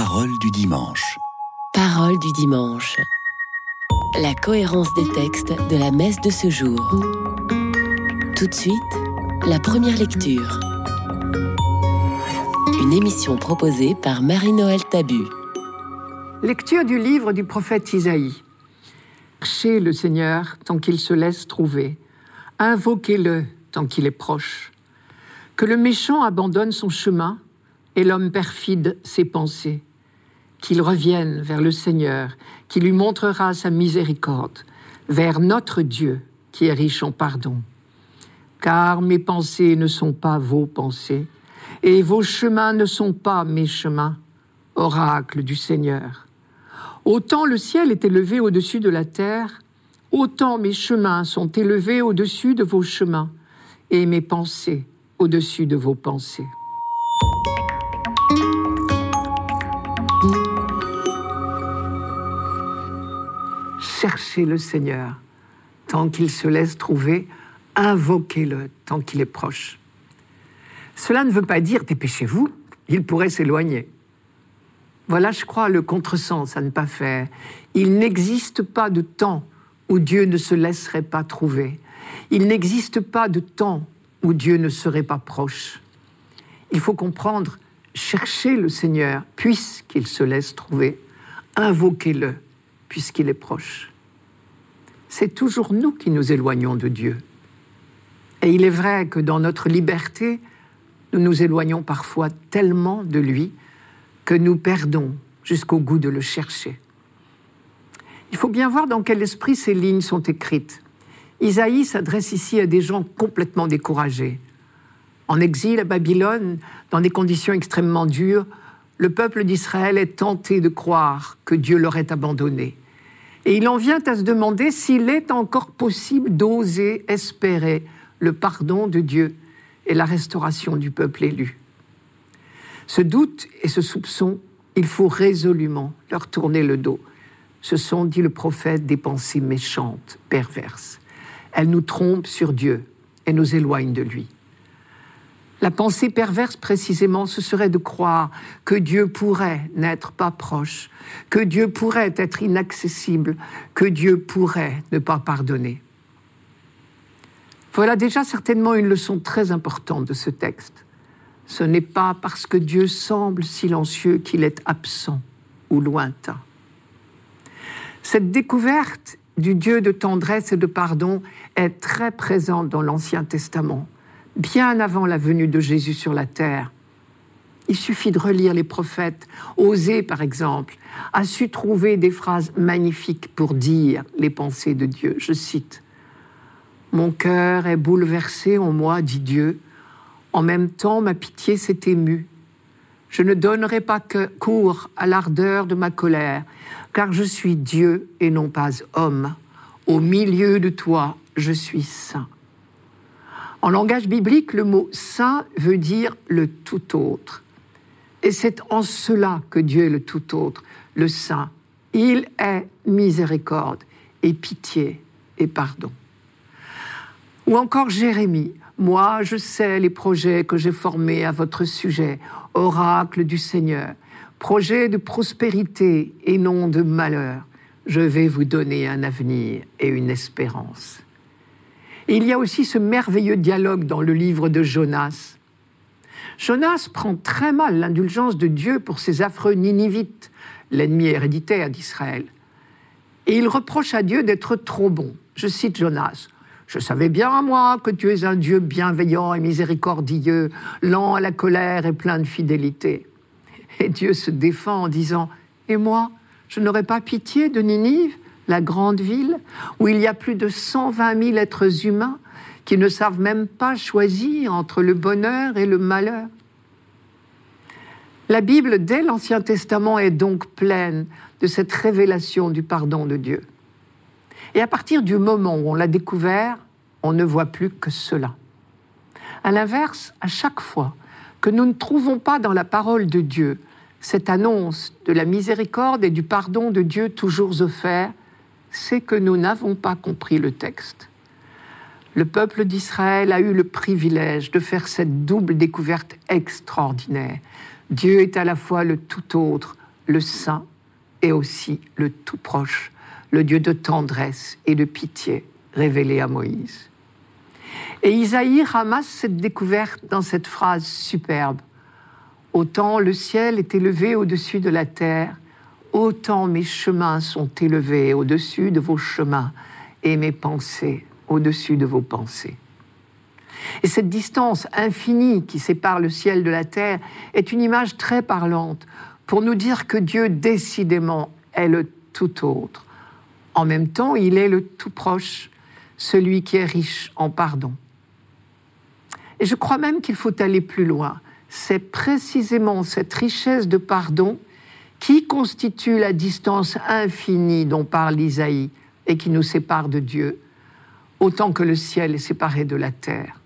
Parole du dimanche. Parole du dimanche. La cohérence des textes de la messe de ce jour. Tout de suite, la première lecture. Une émission proposée par Marie-Noël Tabu. Lecture du livre du prophète Isaïe. Cherchez le Seigneur tant qu'il se laisse trouver. Invoquez-le tant qu'il est proche. Que le méchant abandonne son chemin et l'homme perfide ses pensées. Qu'il revienne vers le Seigneur, qui lui montrera sa miséricorde, vers notre Dieu, qui est riche en pardon. Car mes pensées ne sont pas vos pensées, et vos chemins ne sont pas mes chemins, oracle du Seigneur. Autant le ciel est élevé au-dessus de la terre, autant mes chemins sont élevés au-dessus de vos chemins, et mes pensées au-dessus de vos pensées. Cherchez le Seigneur tant qu'il se laisse trouver, invoquez-le tant qu'il est proche. Cela ne veut pas dire dépêchez-vous, il pourrait s'éloigner. Voilà, je crois, le contresens à ne pas faire. Il n'existe pas de temps où Dieu ne se laisserait pas trouver. Il n'existe pas de temps où Dieu ne serait pas proche. Il faut comprendre, cherchez le Seigneur puisqu'il se laisse trouver, invoquez-le puisqu'il est proche. C'est toujours nous qui nous éloignons de Dieu. Et il est vrai que dans notre liberté, nous nous éloignons parfois tellement de lui que nous perdons jusqu'au goût de le chercher. Il faut bien voir dans quel esprit ces lignes sont écrites. Isaïe s'adresse ici à des gens complètement découragés. En exil à Babylone, dans des conditions extrêmement dures, le peuple d'Israël est tenté de croire que Dieu l'aurait abandonné. Et il en vient à se demander s'il est encore possible d'oser espérer le pardon de Dieu et la restauration du peuple élu. Ce doute et ce soupçon, il faut résolument leur tourner le dos. Ce sont, dit le prophète, des pensées méchantes, perverses. Elles nous trompent sur Dieu et nous éloignent de lui. La pensée perverse, précisément, ce serait de croire que Dieu pourrait n'être pas proche, que Dieu pourrait être inaccessible, que Dieu pourrait ne pas pardonner. Voilà déjà certainement une leçon très importante de ce texte. Ce n'est pas parce que Dieu semble silencieux qu'il est absent ou lointain. Cette découverte du Dieu de tendresse et de pardon est très présente dans l'Ancien Testament bien avant la venue de Jésus sur la terre. Il suffit de relire les prophètes. Osée, par exemple, a su trouver des phrases magnifiques pour dire les pensées de Dieu? Je cite Mon cœur est bouleversé en moi, dit Dieu. En même temps, ma pitié s'est émue. Je ne donnerai pas cours à l'ardeur de ma colère, car je suis Dieu et non pas homme. Au milieu de toi, je suis saint. En langage biblique, le mot saint veut dire le tout autre. Et c'est en cela que Dieu est le tout autre, le saint. Il est miséricorde et pitié et pardon. Ou encore Jérémie, moi je sais les projets que j'ai formés à votre sujet, oracle du Seigneur, projet de prospérité et non de malheur. Je vais vous donner un avenir et une espérance. Il y a aussi ce merveilleux dialogue dans le livre de Jonas. Jonas prend très mal l'indulgence de Dieu pour ses affreux Ninivites, l'ennemi héréditaire d'Israël. Et il reproche à Dieu d'être trop bon. Je cite Jonas. Je savais bien, moi, que tu es un Dieu bienveillant et miséricordieux, lent à la colère et plein de fidélité. Et Dieu se défend en disant Et moi, je n'aurais pas pitié de Ninive? La grande ville, où il y a plus de 120 000 êtres humains qui ne savent même pas choisir entre le bonheur et le malheur. La Bible, dès l'Ancien Testament, est donc pleine de cette révélation du pardon de Dieu. Et à partir du moment où on l'a découvert, on ne voit plus que cela. À l'inverse, à chaque fois que nous ne trouvons pas dans la parole de Dieu cette annonce de la miséricorde et du pardon de Dieu toujours offert, c'est que nous n'avons pas compris le texte. Le peuple d'Israël a eu le privilège de faire cette double découverte extraordinaire. Dieu est à la fois le tout autre, le Saint et aussi le tout proche, le Dieu de tendresse et de pitié révélé à Moïse. Et Isaïe ramasse cette découverte dans cette phrase superbe. Autant le ciel est élevé au-dessus de la terre, autant mes chemins sont élevés au-dessus de vos chemins et mes pensées au-dessus de vos pensées. Et cette distance infinie qui sépare le ciel de la terre est une image très parlante pour nous dire que Dieu décidément est le tout autre. En même temps, il est le tout proche, celui qui est riche en pardon. Et je crois même qu'il faut aller plus loin. C'est précisément cette richesse de pardon qui constitue la distance infinie dont parle Isaïe et qui nous sépare de Dieu, autant que le ciel est séparé de la terre?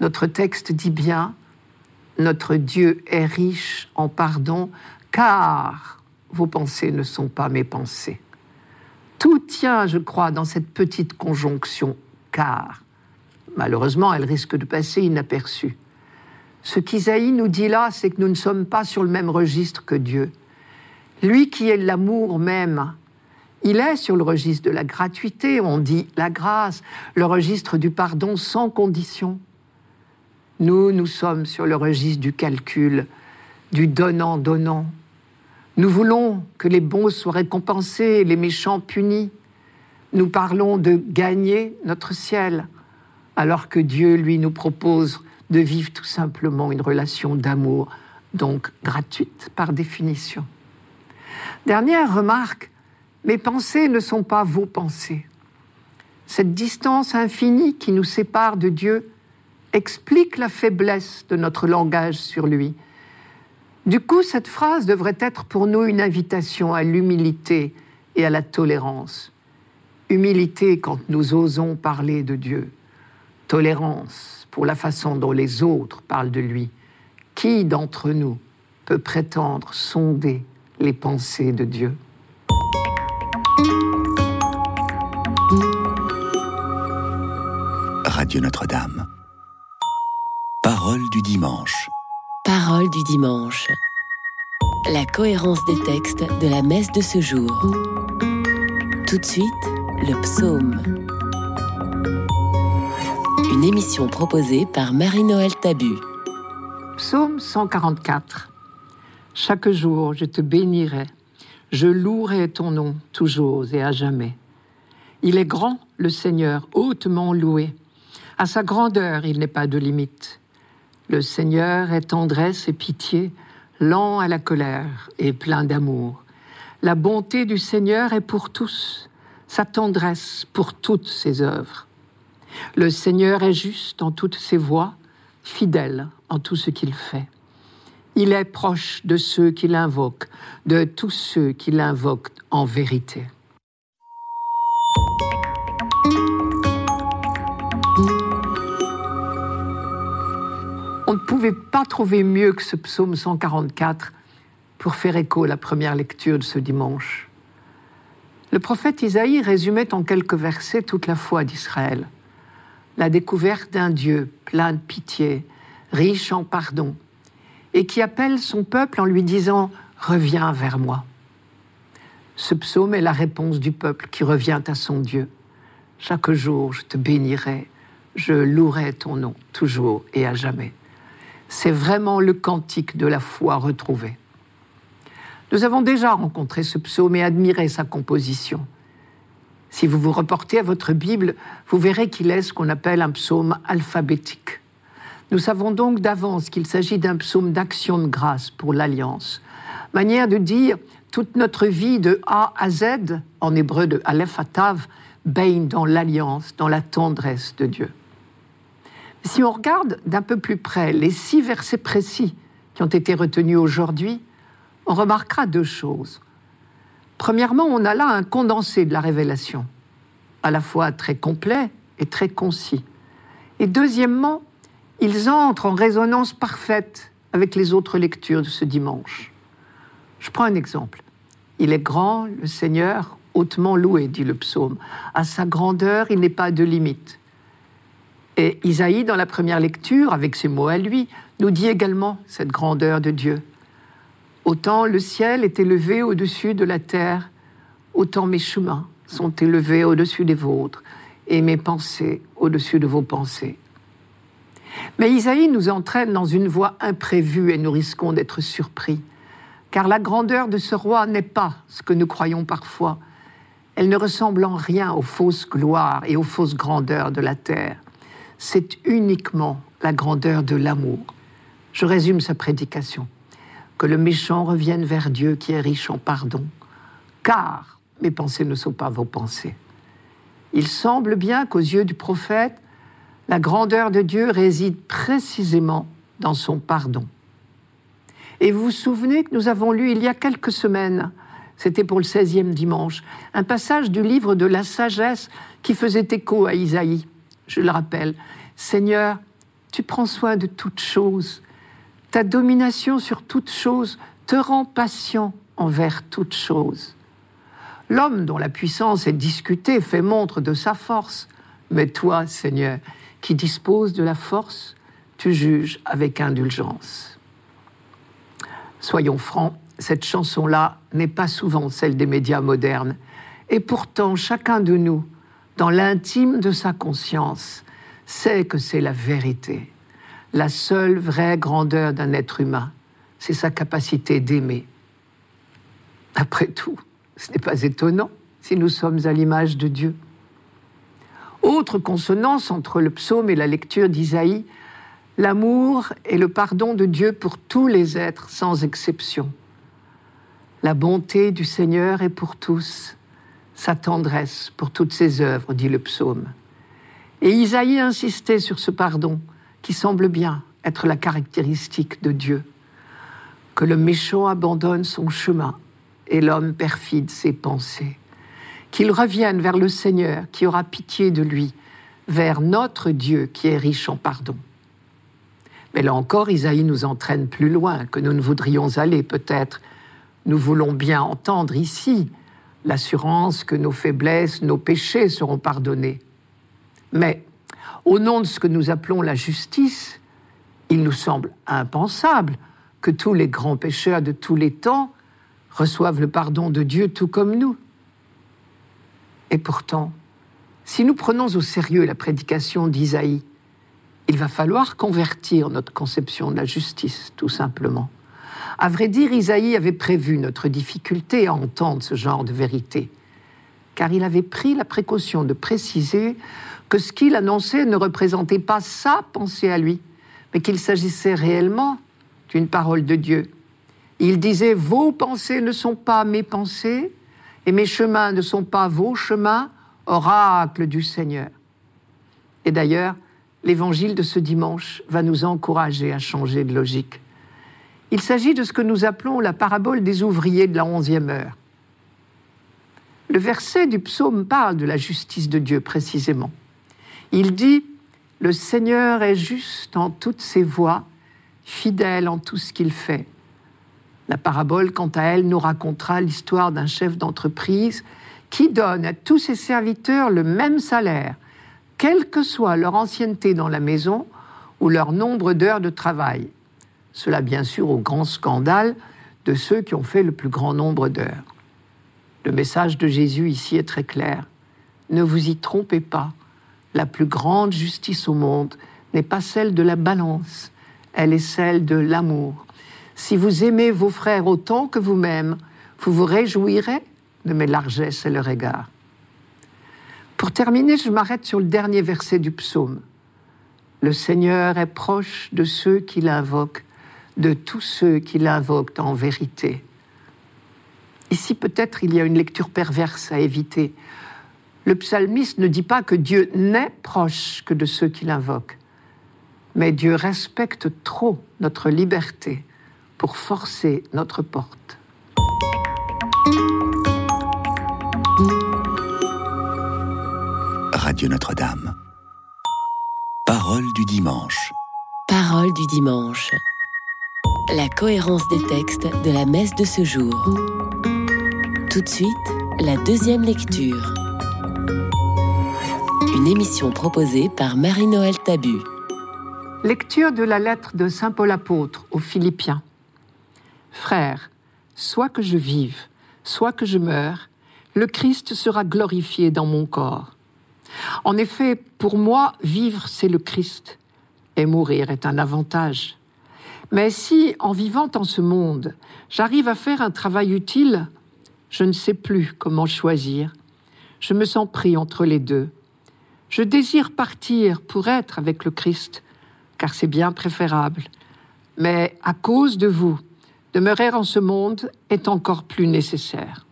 Notre texte dit bien, notre Dieu est riche en pardon, car vos pensées ne sont pas mes pensées. Tout tient, je crois, dans cette petite conjonction car. Malheureusement, elle risque de passer inaperçue. Ce qu'Isaïe nous dit là, c'est que nous ne sommes pas sur le même registre que Dieu. Lui qui est l'amour même, il est sur le registre de la gratuité, on dit la grâce, le registre du pardon sans condition. Nous, nous sommes sur le registre du calcul, du donnant-donnant. Nous voulons que les bons soient récompensés, les méchants punis. Nous parlons de gagner notre ciel, alors que Dieu, lui, nous propose de vivre tout simplement une relation d'amour, donc gratuite par définition. Dernière remarque, mes pensées ne sont pas vos pensées. Cette distance infinie qui nous sépare de Dieu explique la faiblesse de notre langage sur lui. Du coup, cette phrase devrait être pour nous une invitation à l'humilité et à la tolérance. Humilité quand nous osons parler de Dieu. Tolérance pour la façon dont les autres parlent de lui. Qui d'entre nous peut prétendre sonder les pensées de Dieu Radio Notre-Dame. Parole du dimanche. Parole du dimanche. La cohérence des textes de la messe de ce jour. Tout de suite, le psaume. Une émission proposée par Marie-Noël Tabu. Psaume 144. Chaque jour, je te bénirai. Je louerai ton nom toujours et à jamais. Il est grand, le Seigneur, hautement loué. À sa grandeur, il n'est pas de limite. Le Seigneur est tendresse et pitié, lent à la colère et plein d'amour. La bonté du Seigneur est pour tous, sa tendresse pour toutes ses œuvres. Le Seigneur est juste en toutes ses voies, fidèle en tout ce qu'il fait. Il est proche de ceux qui l'invoquent, de tous ceux qui l'invoquent en vérité. On ne pouvait pas trouver mieux que ce psaume 144 pour faire écho à la première lecture de ce dimanche. Le prophète Isaïe résumait en quelques versets toute la foi d'Israël. La découverte d'un Dieu plein de pitié, riche en pardon, et qui appelle son peuple en lui disant ⁇ Reviens vers moi ⁇ Ce psaume est la réponse du peuple qui revient à son Dieu. Chaque jour, je te bénirai, je louerai ton nom, toujours et à jamais c'est vraiment le cantique de la foi retrouvée. Nous avons déjà rencontré ce psaume et admiré sa composition. Si vous vous reportez à votre Bible, vous verrez qu'il est ce qu'on appelle un psaume alphabétique. Nous savons donc d'avance qu'il s'agit d'un psaume d'action de grâce pour l'alliance, manière de dire toute notre vie de A à Z, en hébreu de Aleph à Tav, baigne dans l'alliance, dans la tendresse de Dieu. Si on regarde d'un peu plus près les six versets précis qui ont été retenus aujourd'hui, on remarquera deux choses. Premièrement, on a là un condensé de la révélation, à la fois très complet et très concis. Et deuxièmement, ils entrent en résonance parfaite avec les autres lectures de ce dimanche. Je prends un exemple. Il est grand, le Seigneur, hautement loué, dit le psaume. À sa grandeur, il n'est pas de limite. Et Isaïe, dans la première lecture, avec ses mots à lui, nous dit également cette grandeur de Dieu. Autant le ciel est élevé au-dessus de la terre, autant mes chemins sont élevés au-dessus des vôtres et mes pensées au-dessus de vos pensées. Mais Isaïe nous entraîne dans une voie imprévue et nous risquons d'être surpris, car la grandeur de ce roi n'est pas ce que nous croyons parfois. Elle ne ressemble en rien aux fausses gloires et aux fausses grandeurs de la terre. C'est uniquement la grandeur de l'amour. Je résume sa prédication. Que le méchant revienne vers Dieu qui est riche en pardon, car mes pensées ne sont pas vos pensées. Il semble bien qu'aux yeux du prophète, la grandeur de Dieu réside précisément dans son pardon. Et vous vous souvenez que nous avons lu il y a quelques semaines, c'était pour le 16e dimanche, un passage du livre de la sagesse qui faisait écho à Isaïe. Je le rappelle, Seigneur, tu prends soin de toutes choses. Ta domination sur toutes choses te rend patient envers toutes choses. L'homme dont la puissance est discutée fait montre de sa force, mais toi, Seigneur, qui dispose de la force, tu juges avec indulgence. Soyons francs, cette chanson-là n'est pas souvent celle des médias modernes, et pourtant chacun de nous, dans l'intime de sa conscience, sait que c'est la vérité. La seule vraie grandeur d'un être humain, c'est sa capacité d'aimer. Après tout, ce n'est pas étonnant si nous sommes à l'image de Dieu. Autre consonance entre le psaume et la lecture d'Isaïe, l'amour et le pardon de Dieu pour tous les êtres sans exception. La bonté du Seigneur est pour tous, sa tendresse pour toutes ses œuvres, dit le psaume. Et Isaïe insistait sur ce pardon qui semble bien être la caractéristique de Dieu. Que le méchant abandonne son chemin et l'homme perfide ses pensées qu'il revienne vers le Seigneur qui aura pitié de lui, vers notre Dieu qui est riche en pardon. Mais là encore, Isaïe nous entraîne plus loin que nous ne voudrions aller peut-être. Nous voulons bien entendre ici l'assurance que nos faiblesses, nos péchés seront pardonnés. Mais au nom de ce que nous appelons la justice, il nous semble impensable que tous les grands pécheurs de tous les temps reçoivent le pardon de Dieu tout comme nous. Et pourtant, si nous prenons au sérieux la prédication d'Isaïe, il va falloir convertir notre conception de la justice, tout simplement. À vrai dire, Isaïe avait prévu notre difficulté à entendre ce genre de vérité, car il avait pris la précaution de préciser que ce qu'il annonçait ne représentait pas sa pensée à lui, mais qu'il s'agissait réellement d'une parole de Dieu. Il disait, vos pensées ne sont pas mes pensées, et mes chemins ne sont pas vos chemins, oracle du Seigneur. Et d'ailleurs, l'évangile de ce dimanche va nous encourager à changer de logique. Il s'agit de ce que nous appelons la parabole des ouvriers de la onzième heure. Le verset du psaume parle de la justice de Dieu précisément. Il dit Le Seigneur est juste en toutes ses voies, fidèle en tout ce qu'il fait. La parabole, quant à elle, nous racontera l'histoire d'un chef d'entreprise qui donne à tous ses serviteurs le même salaire, quelle que soit leur ancienneté dans la maison ou leur nombre d'heures de travail. Cela, bien sûr, au grand scandale de ceux qui ont fait le plus grand nombre d'heures. Le message de Jésus ici est très clair. Ne vous y trompez pas. La plus grande justice au monde n'est pas celle de la balance, elle est celle de l'amour. Si vous aimez vos frères autant que vous-même, vous vous réjouirez de mes largesses et leur égard. Pour terminer, je m'arrête sur le dernier verset du psaume. Le Seigneur est proche de ceux qui l'invoquent, de tous ceux qui l'invoquent en vérité. Ici, peut-être, il y a une lecture perverse à éviter. Le psalmiste ne dit pas que Dieu n'est proche que de ceux qui l'invoquent, mais Dieu respecte trop notre liberté pour forcer notre porte. Radio Notre-Dame. Parole du dimanche. Parole du dimanche. La cohérence des textes de la messe de ce jour. Tout de suite, la deuxième lecture. Une émission proposée par Marie-Noël Tabu. Lecture de la lettre de Saint Paul apôtre aux Philippiens. Frères, soit que je vive, soit que je meure, le Christ sera glorifié dans mon corps. En effet, pour moi, vivre, c'est le Christ, et mourir est un avantage. Mais si, en vivant en ce monde, j'arrive à faire un travail utile, je ne sais plus comment choisir. Je me sens pris entre les deux. Je désire partir pour être avec le Christ, car c'est bien préférable. Mais à cause de vous, demeurer en ce monde est encore plus nécessaire.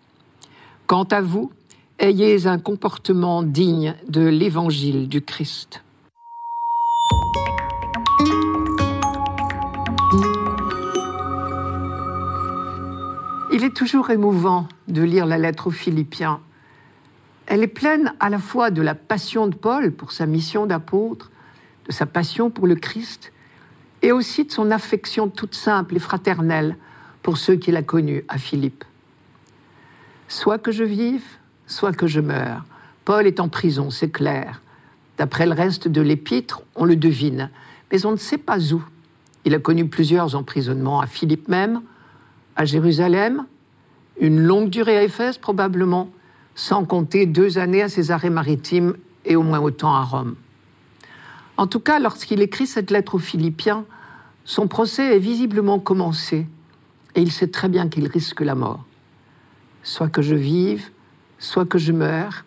Quant à vous, ayez un comportement digne de l'évangile du Christ. Il est toujours émouvant de lire la lettre aux Philippiens. Elle est pleine à la fois de la passion de Paul pour sa mission d'apôtre, de sa passion pour le Christ, et aussi de son affection toute simple et fraternelle pour ceux qu'il a connus à Philippe. Soit que je vive, soit que je meure. Paul est en prison, c'est clair. D'après le reste de l'épître, on le devine, mais on ne sait pas où. Il a connu plusieurs emprisonnements à Philippe même, à Jérusalem, une longue durée à Éphèse probablement, sans compter deux années à Césarée maritime et au moins autant à Rome. En tout cas, lorsqu'il écrit cette lettre aux Philippiens, son procès est visiblement commencé et il sait très bien qu'il risque la mort. Soit que je vive, soit que je meure,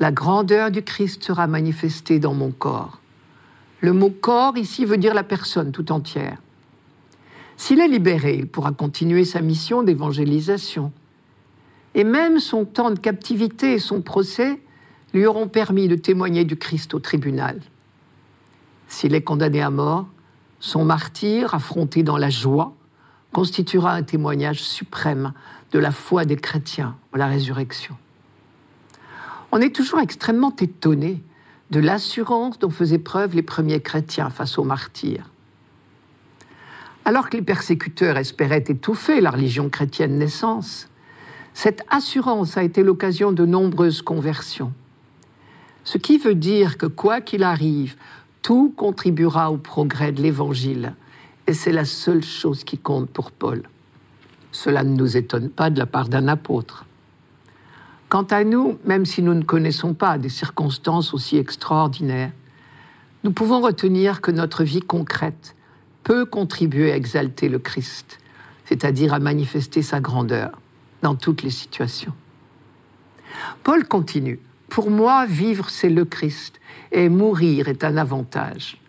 la grandeur du Christ sera manifestée dans mon corps. Le mot corps ici veut dire la personne tout entière. S'il est libéré, il pourra continuer sa mission d'évangélisation. Et même son temps de captivité et son procès lui auront permis de témoigner du Christ au tribunal. S'il est condamné à mort, son martyr, affronté dans la joie, constituera un témoignage suprême de la foi des chrétiens à la résurrection. On est toujours extrêmement étonné de l'assurance dont faisaient preuve les premiers chrétiens face aux martyrs. Alors que les persécuteurs espéraient étouffer la religion chrétienne naissance, cette assurance a été l'occasion de nombreuses conversions. Ce qui veut dire que quoi qu'il arrive, tout contribuera au progrès de l'Évangile, et c'est la seule chose qui compte pour Paul. Cela ne nous étonne pas de la part d'un apôtre. Quant à nous, même si nous ne connaissons pas des circonstances aussi extraordinaires, nous pouvons retenir que notre vie concrète peut contribuer à exalter le Christ, c'est-à-dire à manifester sa grandeur dans toutes les situations. Paul continue. Pour moi, vivre, c'est le Christ, et mourir est un avantage.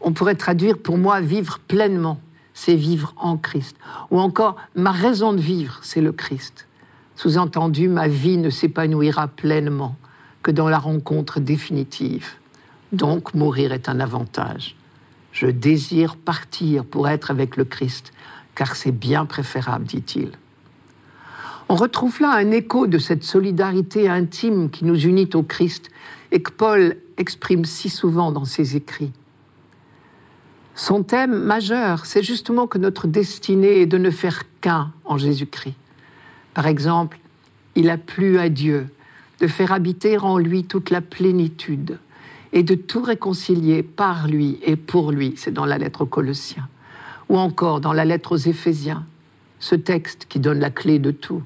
On pourrait traduire pour moi vivre pleinement, c'est vivre en Christ. Ou encore, ma raison de vivre, c'est le Christ. Sous-entendu, ma vie ne s'épanouira pleinement que dans la rencontre définitive. Donc, mourir est un avantage. Je désire partir pour être avec le Christ, car c'est bien préférable, dit-il. On retrouve là un écho de cette solidarité intime qui nous unit au Christ et que Paul exprime si souvent dans ses écrits. Son thème majeur, c'est justement que notre destinée est de ne faire qu'un en Jésus-Christ. Par exemple, il a plu à Dieu de faire habiter en lui toute la plénitude et de tout réconcilier par lui et pour lui. C'est dans la lettre aux Colossiens. Ou encore dans la lettre aux Éphésiens, ce texte qui donne la clé de tout.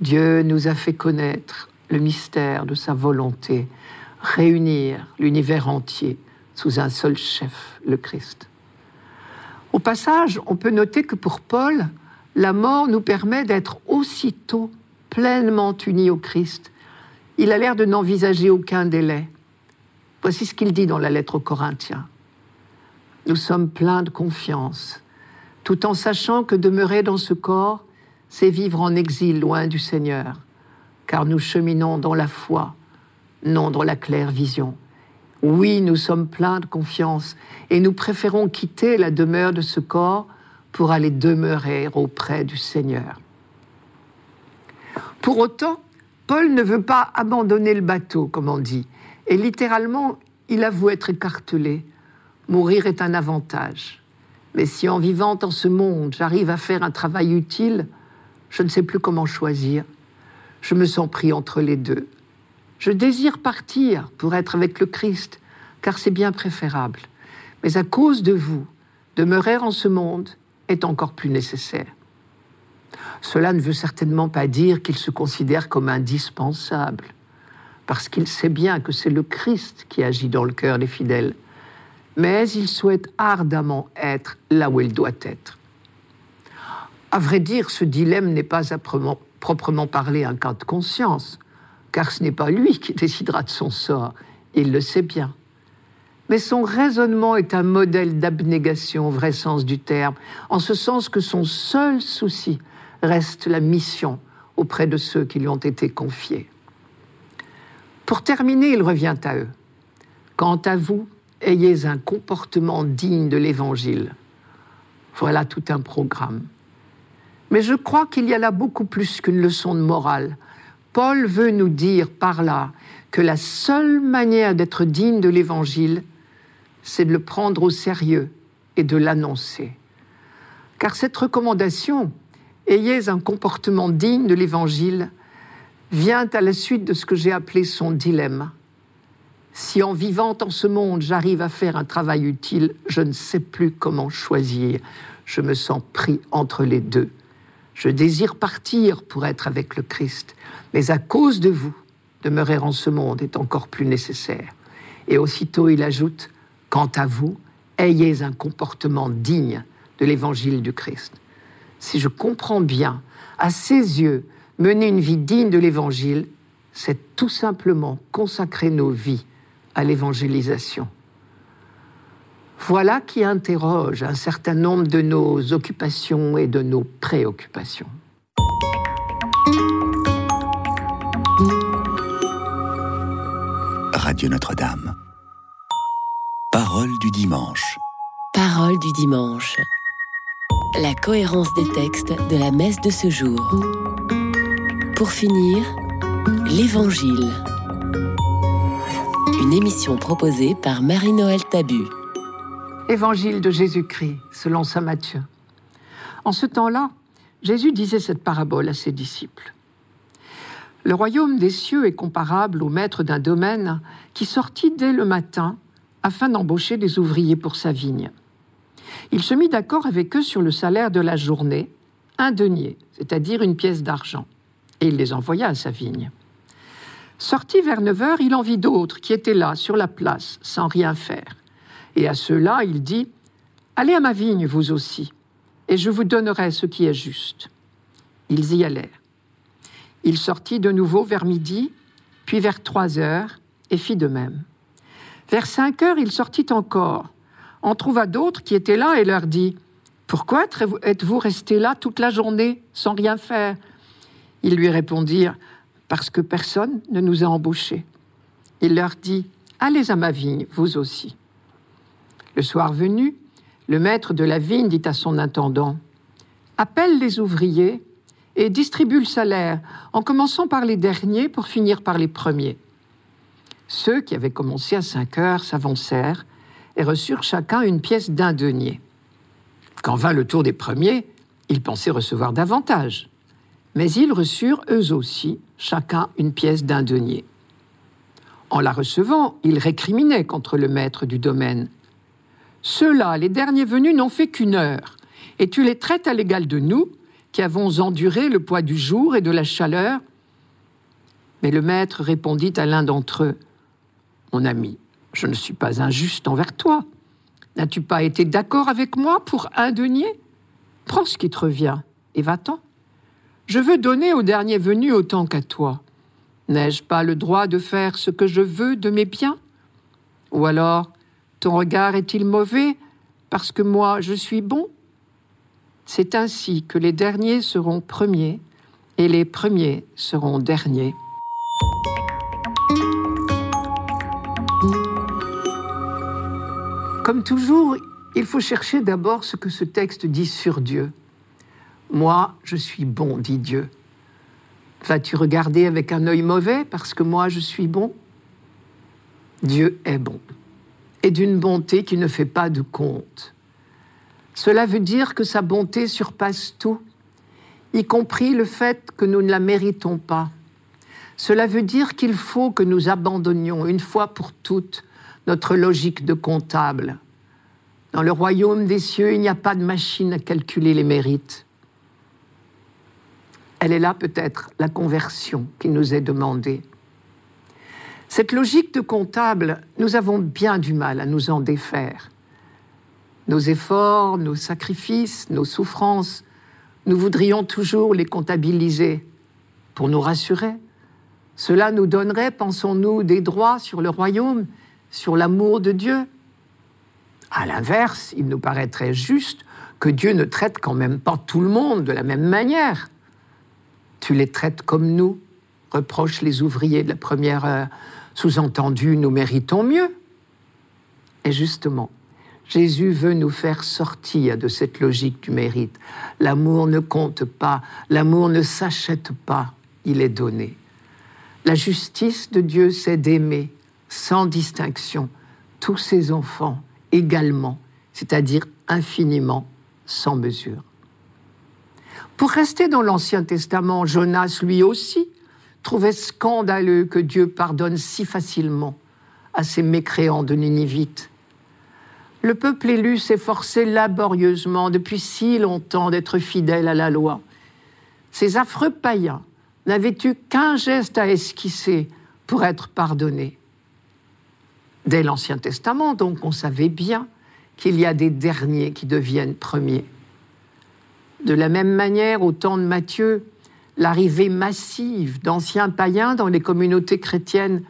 Dieu nous a fait connaître le mystère de sa volonté, réunir l'univers entier sous un seul chef, le Christ. Au passage, on peut noter que pour Paul, la mort nous permet d'être aussitôt pleinement unis au Christ. Il a l'air de n'envisager aucun délai. Voici ce qu'il dit dans la lettre aux Corinthiens. Nous sommes pleins de confiance, tout en sachant que demeurer dans ce corps, c'est vivre en exil loin du Seigneur, car nous cheminons dans la foi, non dans la claire vision. Oui, nous sommes pleins de confiance et nous préférons quitter la demeure de ce corps pour aller demeurer auprès du Seigneur. Pour autant, Paul ne veut pas abandonner le bateau, comme on dit, et littéralement, il avoue être écartelé. Mourir est un avantage. Mais si en vivant en ce monde, j'arrive à faire un travail utile, je ne sais plus comment choisir. Je me sens pris entre les deux. Je désire partir pour être avec le Christ, car c'est bien préférable. Mais à cause de vous, demeurer en ce monde est encore plus nécessaire. Cela ne veut certainement pas dire qu'il se considère comme indispensable, parce qu'il sait bien que c'est le Christ qui agit dans le cœur des fidèles, mais il souhaite ardemment être là où il doit être. À vrai dire, ce dilemme n'est pas à proprement parler un cas de conscience, car ce n'est pas lui qui décidera de son sort, il le sait bien. Mais son raisonnement est un modèle d'abnégation au vrai sens du terme, en ce sens que son seul souci reste la mission auprès de ceux qui lui ont été confiés. Pour terminer, il revient à eux. Quant à vous, ayez un comportement digne de l'Évangile. Voilà tout un programme. Mais je crois qu'il y a là beaucoup plus qu'une leçon de morale. Paul veut nous dire par là que la seule manière d'être digne de l'Évangile, c'est de le prendre au sérieux et de l'annoncer. Car cette recommandation, ayez un comportement digne de l'Évangile, vient à la suite de ce que j'ai appelé son dilemme. Si en vivant en ce monde, j'arrive à faire un travail utile, je ne sais plus comment choisir. Je me sens pris entre les deux. Je désire partir pour être avec le Christ, mais à cause de vous, demeurer en ce monde est encore plus nécessaire. Et aussitôt il ajoute, quant à vous, ayez un comportement digne de l'évangile du Christ. Si je comprends bien, à ses yeux, mener une vie digne de l'évangile, c'est tout simplement consacrer nos vies à l'évangélisation. Voilà qui interroge un certain nombre de nos occupations et de nos préoccupations. Radio Notre-Dame. Parole du dimanche. Parole du dimanche. La cohérence des textes de la messe de ce jour. Pour finir, l'Évangile. Une émission proposée par Marie-Noël Tabu. Évangile de Jésus-Christ, selon saint Matthieu. En ce temps-là, Jésus disait cette parabole à ses disciples. Le royaume des cieux est comparable au maître d'un domaine qui sortit dès le matin afin d'embaucher des ouvriers pour sa vigne. Il se mit d'accord avec eux sur le salaire de la journée, un denier, c'est-à-dire une pièce d'argent, et il les envoya à sa vigne. Sorti vers neuf heures, il en vit d'autres qui étaient là, sur la place, sans rien faire. Et à ceux-là, il dit, Allez à ma vigne, vous aussi, et je vous donnerai ce qui est juste. Ils y allèrent. Il sortit de nouveau vers midi, puis vers trois heures, et fit de même. Vers cinq heures, il sortit encore, en trouva d'autres qui étaient là et leur dit, Pourquoi êtes-vous restés là toute la journée sans rien faire? Ils lui répondirent, Parce que personne ne nous a embauchés. Il leur dit, Allez à ma vigne, vous aussi. Le soir venu, le maître de la vigne dit à son intendant Appelle les ouvriers et distribue le salaire, en commençant par les derniers pour finir par les premiers. Ceux qui avaient commencé à cinq heures s'avancèrent et reçurent chacun une pièce d'un denier. Quand vint le tour des premiers, ils pensaient recevoir davantage, mais ils reçurent eux aussi chacun une pièce d'un denier. En la recevant, ils récriminaient contre le maître du domaine ceux-là, les derniers venus, n'ont fait qu'une heure, et tu les traites à l'égal de nous, qui avons enduré le poids du jour et de la chaleur. Mais le maître répondit à l'un d'entre eux, Mon ami, je ne suis pas injuste envers toi. N'as-tu pas été d'accord avec moi pour un denier? Prends ce qui te revient et va-t'en. Je veux donner au dernier venu autant qu'à toi. N'ai-je pas le droit de faire ce que je veux de mes biens? Ou alors, ton regard est-il mauvais parce que moi je suis bon? C'est ainsi que les derniers seront premiers et les premiers seront derniers. Comme toujours, il faut chercher d'abord ce que ce texte dit sur Dieu. Moi, je suis bon, dit Dieu. Vas-tu regarder avec un œil mauvais parce que moi, je suis bon? Dieu est bon et d'une bonté qui ne fait pas de compte. Cela veut dire que sa bonté surpasse tout, y compris le fait que nous ne la méritons pas. Cela veut dire qu'il faut que nous abandonnions une fois pour toutes notre logique de comptable. Dans le royaume des cieux, il n'y a pas de machine à calculer les mérites. Elle est là peut-être la conversion qui nous est demandée. Cette logique de comptable, nous avons bien du mal à nous en défaire. Nos efforts, nos sacrifices, nos souffrances, nous voudrions toujours les comptabiliser pour nous rassurer. Cela nous donnerait, pensons-nous, des droits sur le royaume, sur l'amour de Dieu. À l'inverse, il nous paraîtrait juste que Dieu ne traite quand même pas tout le monde de la même manière. Tu les traites comme nous, reprochent les ouvriers de la première heure. Sous-entendu, nous méritons mieux. Et justement, Jésus veut nous faire sortir de cette logique du mérite. L'amour ne compte pas, l'amour ne s'achète pas, il est donné. La justice de Dieu, c'est d'aimer sans distinction tous ses enfants également, c'est-à-dire infiniment, sans mesure. Pour rester dans l'Ancien Testament, Jonas, lui aussi, trouvait scandaleux que Dieu pardonne si facilement à ces mécréants de Ninivites. Le peuple élu s'efforçait laborieusement depuis si longtemps d'être fidèle à la loi. Ces affreux païens n'avaient eu qu'un geste à esquisser pour être pardonnés. Dès l'Ancien Testament, donc, on savait bien qu'il y a des derniers qui deviennent premiers. De la même manière, au temps de Matthieu, l'arrivée massive d'anciens païens dans les communautés chrétiennes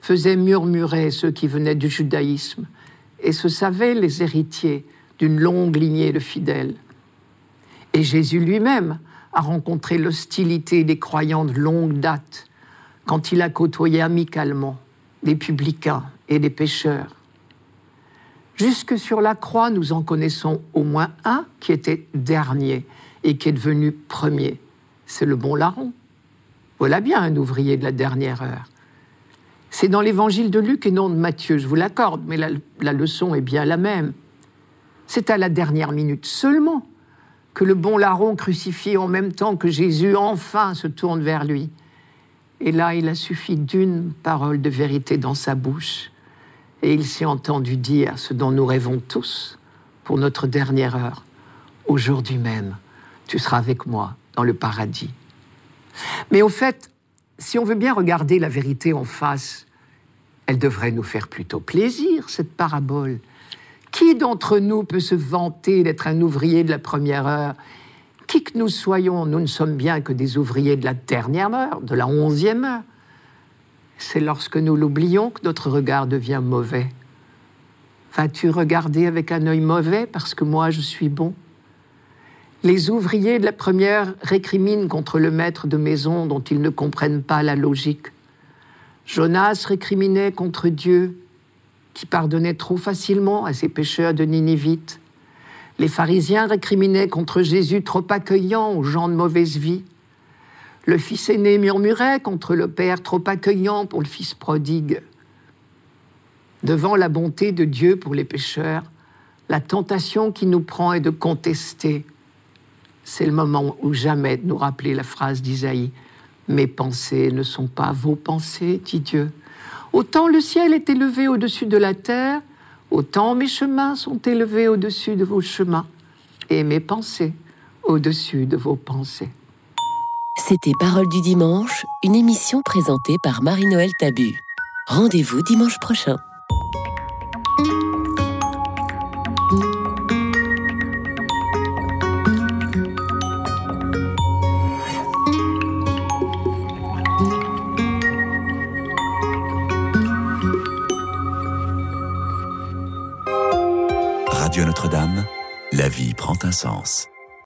faisait murmurer ceux qui venaient du judaïsme et se savaient les héritiers d'une longue lignée de fidèles. Et Jésus lui-même a rencontré l'hostilité des croyants de longue date quand il a côtoyé amicalement des publicains et des pécheurs. Jusque sur la croix, nous en connaissons au moins un qui était dernier et qui est devenu premier. C'est le bon larron. Voilà bien un ouvrier de la dernière heure. C'est dans l'évangile de Luc et non de Matthieu, je vous l'accorde, mais la, la, leçon est bien la même. C'est à la dernière minute seulement que le bon larron crucifié en même temps que Jésus enfin se tourne vers lui. Et là, il a suffi d'une parole de vérité dans sa bouche et il s'est entendu dire ce dont nous rêvons tous pour notre dernière heure. Aujourd'hui même, tu seras avec moi dans le paradis. Mais au fait, si on veut bien regarder la vérité en face, elle devrait nous faire plutôt plaisir, cette parabole. Qui d'entre nous peut se vanter d'être un ouvrier de la première heure? Qui que nous soyons, nous ne sommes bien que des ouvriers de la dernière heure, de la onzième heure c'est lorsque nous l'oublions que notre regard devient mauvais. Vas-tu regarder avec un œil mauvais parce que moi je suis bon? Les ouvriers de la première récriminent contre le maître de maison dont ils ne comprennent pas la logique. Jonas récriminait contre Dieu qui pardonnait trop facilement à ses pécheurs de Ninivites. Les pharisiens récriminaient contre Jésus trop accueillant aux gens de mauvaise vie. Le fils aîné murmurait contre le père trop accueillant pour le fils prodigue. Devant la bonté de Dieu pour les pécheurs, la tentation qui nous prend est de contester. C'est le moment où jamais de nous rappeler la phrase d'Isaïe. Mes pensées ne sont pas vos pensées, dit Dieu. Autant le ciel est élevé au-dessus de la terre, autant mes chemins sont élevés au-dessus de vos chemins, et mes pensées au-dessus de vos pensées. C'était Parole du dimanche, une émission présentée par Marie-Noël Tabu. Rendez-vous dimanche prochain. Sens.